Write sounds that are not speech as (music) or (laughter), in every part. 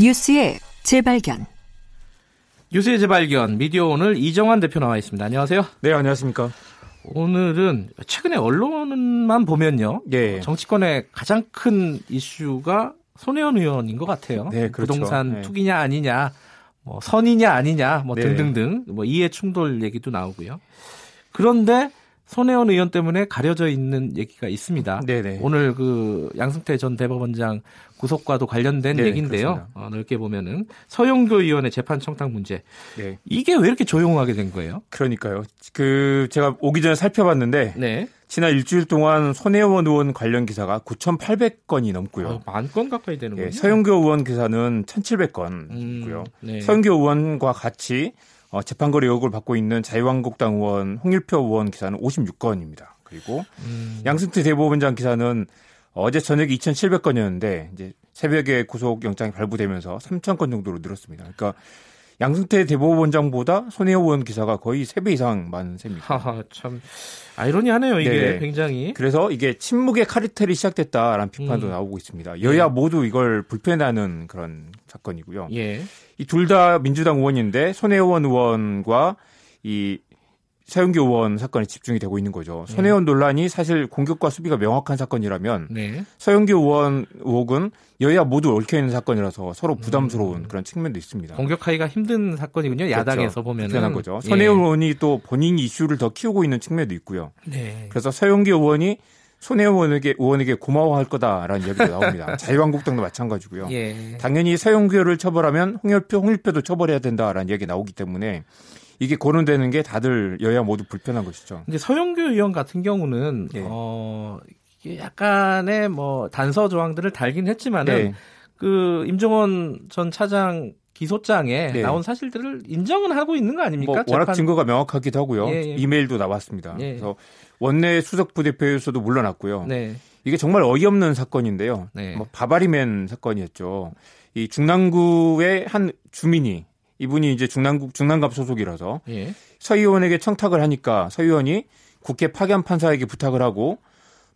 뉴스의 재발견. 뉴스의 재발견 미디어 오늘 이정환 대표 나와 있습니다. 안녕하세요. 네, 안녕하십니까. 오늘은 최근에 언론만 보면요. 예. 정치권의 가장 큰 이슈가 손혜원 의원인 것 같아요. 네, 그렇죠. 부동산 네. 투기냐 아니냐, 뭐 선이냐 아니냐, 뭐 네. 등등등 뭐 이해 충돌 얘기도 나오고요. 그런데 손혜원 의원 때문에 가려져 있는 얘기가 있습니다. 네네. 오늘 그 양승태 전 대법원장 구속과도 관련된 네, 얘기인데요. 그렇습니다. 어, 넓게 보면은 서영교 의원의 재판 청탁 문제 네. 이게 왜 이렇게 조용하게 된 거예요? 그러니까요. 그 제가 오기 전에 살펴봤는데 네, 지난 일주일 동안 손혜원 의원 관련 기사가 9,800건이 넘고요. 만건 가까이 되는군요. 예, 서영교 의원 기사는 1,700건이고요. 음, 네. 서영교 의원과 같이 어, 재판거리 의혹을 받고 있는 자유한국당 의원 홍일표 의원 기사는 56건입니다. 그리고 음, 양승태 대법원장 기사는 어제 저녁에 2,700건이었는데 이제 새벽에 구속 영장이 발부되면서 3,000건 정도로 늘었습니다. 그러니까 양승태 대법원장보다 손혜원 의원 기사가 거의 3배 이상 많은 셈입니다. 하하 참 아이러니하네요 이게 네네. 굉장히. 그래서 이게 침묵의 카르텔이 시작됐다라는 비판도 음. 나오고 있습니다. 여야 모두 이걸 불편해하는 그런 사건이고요. 예. 이 둘 다 민주당 의원인데 손혜원 의원과 이 서영교 의원 사건에 집중이 되고 있는 거죠. 손혜원 논란이 사실 공격과 수비가 명확한 사건이라면 네. 서영교 의원 의혹은 여야 모두 얽혀 있는 사건이라서 서로 부담스러운 그런 측면도 있습니다. 공격하기가 힘든 사건이군요. 야당에서 보면은. 불편한 거죠. 예. 손혜원 의원이 또 본인 이슈를 더 키우고 있는 측면도 있고요. 네. 그래서 서영교 의원이 손혜원 의원에게, 의원에게 고마워할 거다라는 이야기가 나옵니다. (laughs) 자유한국당도 마찬가지고요. 예. 당연히 서영교를 처벌하면 홍열표, 홍일표도 처벌해야 된다라는 이야기가 나오기 때문에 이게 거론되는 게 다들 여야 모두 불편한 것이죠. 근데 서영교 의원 같은 경우는 예. 어 이게 약간의 뭐 단서 조항들을 달긴 했지만은 네. 그 임종원 전 차장 기소장에 네. 나온 사실들을 인정은 하고 있는 거 아닙니까? 뭐 워낙 재판- 증거가 명확하기도 하고요. 예, 예. 이메일도 나왔습니다. 예. 그래서 원내 수석 부대표에서도 물러났고요. 네. 이게 정말 어이없는 사건인데요. 네. 뭐 바바리맨 사건이었죠. 이 중랑구의 한 주민이 이분이 이제 중랑구 중랑갑 소속이라서 예. 서 의원에게 청탁을 하니까 서 의원이 국회 파견 판사에게 부탁을 하고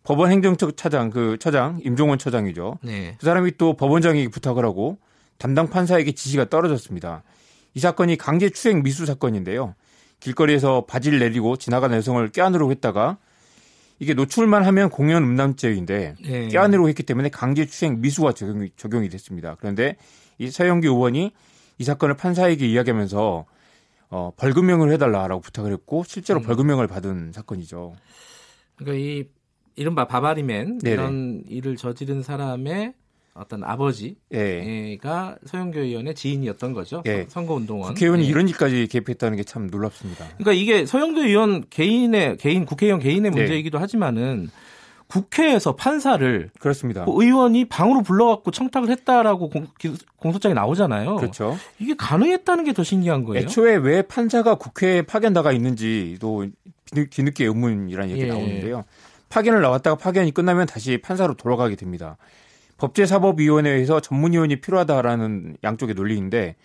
법원 행정처 차장 그 처장 임종원 처장이죠. 네. 그 사람이 또 법원장에게 부탁을 하고 담당 판사에게 지시가 떨어졌습니다. 이 사건이 강제 추행 미수 사건인데요. 길거리에서 바지를 내리고 지나간 여성을 껴안으려고 했다가 이게 노출만 하면 공연 음란죄인데 예. 껴안으려고 했기 때문에 강제 추행 미수가 적용이, 적용이 됐습니다. 그런데 이 서영기 의원이 이 사건을 판사에게 이야기하면서 어, 벌금형을 해달라라고 부탁을 했고 실제로 음. 벌금형을 받은 사건이죠. 그러니까 이 이른바 바바리맨 네네. 이런 일을 저지른 사람의 어떤 아버지가 예. 서영교 의원의 지인이었던 거죠. 예. 선거운동원. 국회의원이 예. 이런 일까지 개입했다는 게 참 놀랍습니다. 그러니까 이게 서영교 의원 개인의 개인 국회의원 개인의 네. 문제이기도 하지만은 국회에서 판사를 그렇습니다. 그 의원이 방으로 불러갖고 청탁을 했다라고 공, 소장이 나오잖아요. 그렇죠. 이게 가능했다는 게 더 신기한 거예요. 애초에 왜 판사가 국회에 파견 나가 있는지도 뒤늦- 뒤늦게 의문이라는 얘기 예. 가 나오는데요. 파견을 나왔다가 파견이 끝나면 다시 판사로 돌아가게 됩니다. 법제사법위원회에서 전문위원이 필요하다라는 양쪽의 논리인데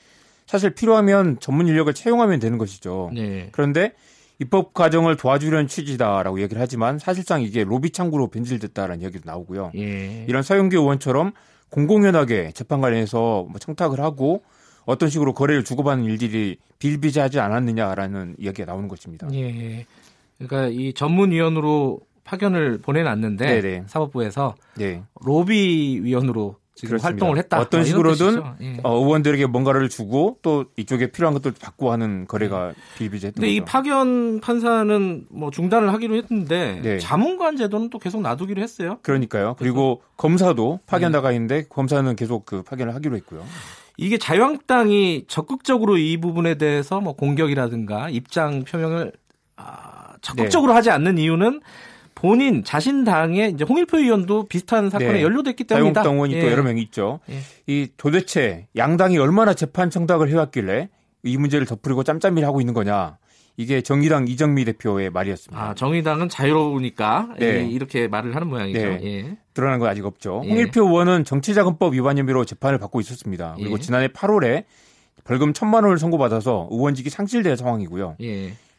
사실 필요하면 전문 인력을 채용하면 되는 것이죠. 네. 그런데 입법 과정을 도와주려는 취지다라고 얘기를 하지만 사실상 이게 로비 창구로 변질됐다라는 얘기도 나오고요. 예. 이런 서영교 의원처럼 공공연하게 재판 관련해서 뭐 청탁을 하고 어떤 식으로 거래를 주고받는 일들이 비일비재하지 않았느냐라는 이야기가 나오는 것입니다. 예. 그러니까 이 전문위원으로 파견을 보내놨는데 네네. 사법부에서 네. 로비위원으로 지금 그렇습니다. 활동을 했다. 어떤 뭐 식으로든. 예. 어, 의원들에게 뭔가를 주고 또 이쪽에 필요한 것들 받고 하는 거래가 비일비재했던 근데 이 거죠. 파견 판사는 뭐 중단을 하기로 했는데 네. 자문관 제도는 또 계속 놔두기로 했어요. 그러니까요. 그리고 검사도 네. 파견 나가 있는데 검사는 계속 그 파견을 하기로 했고요. 이게 자유한국당이 적극적으로 이 부분에 대해서 뭐 공격이라든가 입장 표명을 아, 적극적으로 하지 않는 이유는 본인 자신 당의 이제 홍일표 의원도 비슷한 사건에 네. 연루됐기 때문이다. 자유한국당 의원이 또 예. 여러 명 있죠. 예. 이 도대체 양당이 얼마나 재판 청탁을 해왔길래 이 문제를 덮으려고 짬짬이를 하고 있는 거냐. 이게 정의당 이정미 대표의 말이었습니다. 아, 정의당은 자유로우니까 네. 예, 이렇게 말을 하는 모양이죠. 네. 예. 드러난 건 아직 없죠. 예. 홍일표 의원은 정치자금법 위반 혐의로 재판을 받고 있었습니다. 그리고 예. 지난해 8월에 벌금 1천만 원을 선고받아서 의원직이 상실된 상황이고요.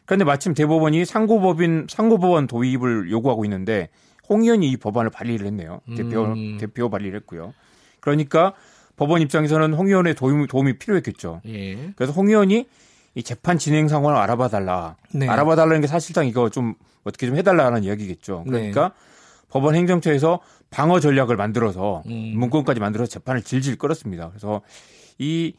예. 그런데 마침 대법원이 상고법인 상고법원 도입을 요구하고 있는데 홍 의원이 이 법안을 발의를 했네요. 대표 음. 대표 발의를 했고요. 그러니까 법원 입장에서는 홍 의원의 도움, 도움이 필요했겠죠. 예. 그래서 홍 의원이 이 재판 진행 상황을 알아봐 달라. 네. 알아봐 달라는 게 사실상 이거 좀 어떻게 좀 해달라는 이야기겠죠. 그러니까 법원 행정처에서 방어 전략을 만들어서 음. 문건까지 만들어서 재판을 질질 끌었습니다. 그래서 이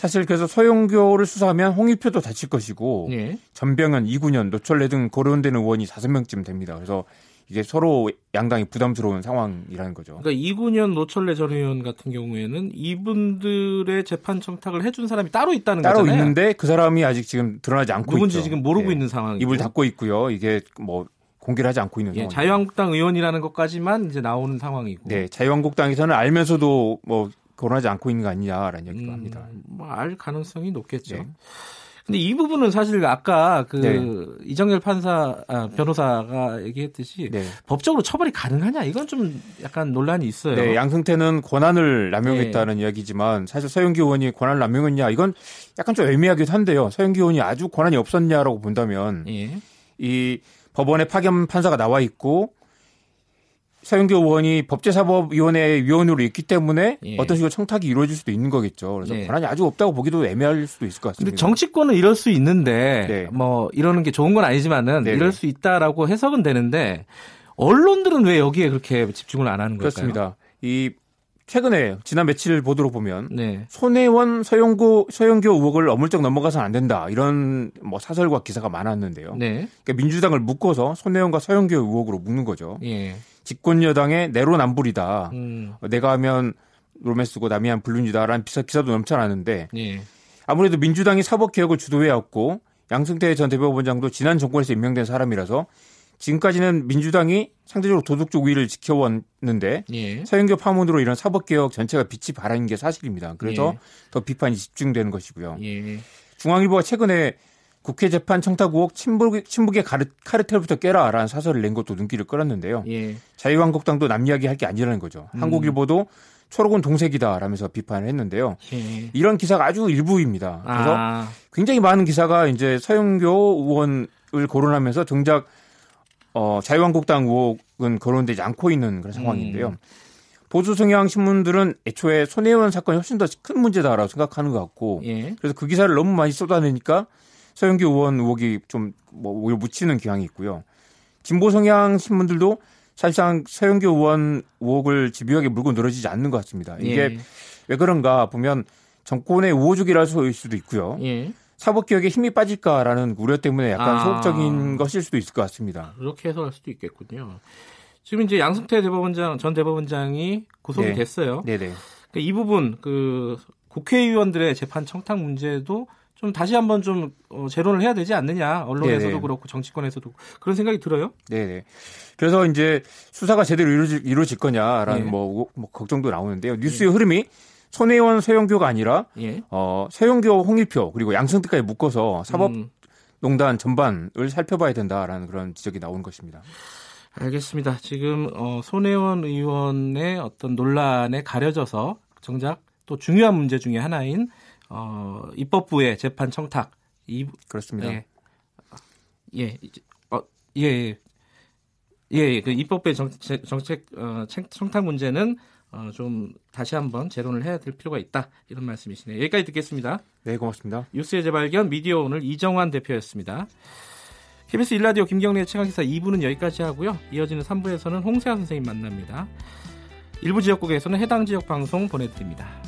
사실 그래서 서영교를 수사하면 홍익표도 다칠 것이고 예. 전병현, 이군현, 노철래 등 거론되는 의원이 다섯 명쯤 됩니다. 그래서 이게 서로 양당이 부담스러운 상황이라는 거죠. 그러니까 이군현 노철래 전 의원 같은 경우에는 이분들의 재판 청탁을 해준 사람이 따로 있다는 따로 거잖아요. 있는데 그 사람이 아직 지금 드러나지 않고 누군지 있죠. 지금 모르고 예. 있는 상황이고. 입을 닫고 있고요. 이게 뭐 공개를 하지 않고 있는 예, 상황. 자유한국당 의원이라는 것까지만 이제 나오는 상황이고. 네, 자유한국당에서는 알면서도 뭐 거론하지 않고 있는 거 아니냐라는 얘기도 합니다. 뭐알 가능성이 높겠죠. 네. 근데 이 부분은 사실 아까 그 네. 이정열 판사 아, 변호사가 얘기했듯이 네. 법적으로 처벌이 가능하냐 이건 좀 약간 논란이 있어요. 네, 양승태는 권한을 남용했다는 네. 이야기지만 사실 서영기 의원이 권한을 남용했냐 이건 약간 좀 애매하기도 한데요. 서영기 의원이 아주 권한이 없었냐라고 본다면 예. 이 법원에 파견 판사가 나와 있고 서영교 의원이 법제사법위원회 위원으로 있기 때문에 예. 어떤 식으로 청탁이 이루어질 수도 있는 거겠죠. 그래서 네. 권한이 아주 없다고 보기도 애매할 수도 있을 것 근데 같습니다. 정치권은 이럴 수 있는데 네. 뭐 이러는 게 좋은 건 아니지만은 네네. 이럴 수 있다라고 해석은 되는데 언론들은 왜 여기에 그렇게 집중을 안 하는 걸까요? 그렇습니다. 이 최근에 지난 며칠 보도로 보면 네. 손혜원 서영고 서영교 의혹을 어물쩍 넘어가서는 안 된다 이런 뭐 사설과 기사가 많았는데요. 네. 그러니까 민주당을 묶어서 손혜원과 서영교 의혹으로 묶는 거죠. 예. 집권 여당의 내로남불이다. 음. 내가 하면 로맨스고 남이 하면 불륜이다라는 기사, 기사도 넘쳐나는데 예. 아무래도 민주당이 사법개혁을 주도해왔고 양승태 전 대법원장도 지난 정권에서 임명된 사람이라서 지금까지는 민주당이 상대적으로 도덕적 우위를 지켜왔는데 예. 서영교 파문으로 이런 사법개혁 전체가 빛이 발한 게 사실입니다. 그래서 예. 더 비판이 집중되는 것이고요. 예. 중앙일보가 최근에 국회 재판 청탁 의혹 친북, 친북의 가르, 카르텔부터 깨라라는 사설을 낸 것도 눈길을 끌었는데요. 예. 자유한국당도 남 이야기 할 게 아니라는 거죠. 음. 한국일보도 초록은 동색이다라면서 비판을 했는데요. 예. 이런 기사가 아주 일부입니다. 그래서 아, 굉장히 많은 기사가 이제 서영교 의원을 거론하면서 정작 어, 자유한국당 의혹은 거론되지 않고 있는 그런 상황인데요. 음. 보수 성향 신문들은 애초에 손혜원 사건이 훨씬 더 큰 문제다라고 생각하는 것 같고 예. 그래서 그 기사를 너무 많이 쏟아내니까 서영교 의원 의혹이 좀뭐 오히려 묻히는 경향이 있고요. 진보 성향 신문들도 사실상 서영교 의원 의혹을 집요하게 물고 늘어지지 않는 것 같습니다. 이게 예. 왜 그런가 보면 정권의 우호적이라 할 수도 있고요. 예. 사법개혁에 힘이 빠질까라는 우려 때문에 약간 아. 소극적인 것일 수도 있을 것 같습니다. 그렇게 해석할 수도 있겠군요. 지금 이제 양승태 대법원장 전 대법원장이 구속이 네. 됐어요. 네네. 그러니까 이 부분 그 국회의원들의 재판 청탁 문제도 좀 다시 한번 좀 어, 재론을 해야 되지 않느냐 언론에서도 네네. 그렇고 정치권에서도 그런 생각이 들어요. 네네. 그래서 이제 수사가 제대로 이루어질, 이루어질 거냐라는 네. 뭐, 뭐 걱정도 나오는데요. 뉴스의 흐름이 손혜원 서영교가 아니라 예. 어, 서영교 홍일표 그리고 양승태까지 묶어서 음, 사법농단 전반을 살펴봐야 된다라는 그런 지적이 나오는 것입니다. 알겠습니다. 지금 어, 손혜원 의원의 어떤 논란에 가려져서 정작 또 중요한 문제 중에 하나인 어, 입법부의 재판 청탁 이 그렇습니다. 예. 예. 어, 예. 예. 예, 그 입법부의 정책, 정책 어, 청- 청탁 문제는 어, 좀 다시 한번 재론을 해야 될 필요가 있다. 이런 말씀이시네요. 여기까지 듣겠습니다. 네, 고맙습니다. 뉴스의 재발견 미디어 오늘 이정환 대표였습니다. KBS 일라디오 김경래의 최강기사 2부는 여기까지 하고요. 이어지는 3부에서는 홍세아 선생님 만납니다. 일부 지역국에서는 해당 지역 방송 보내드립니다.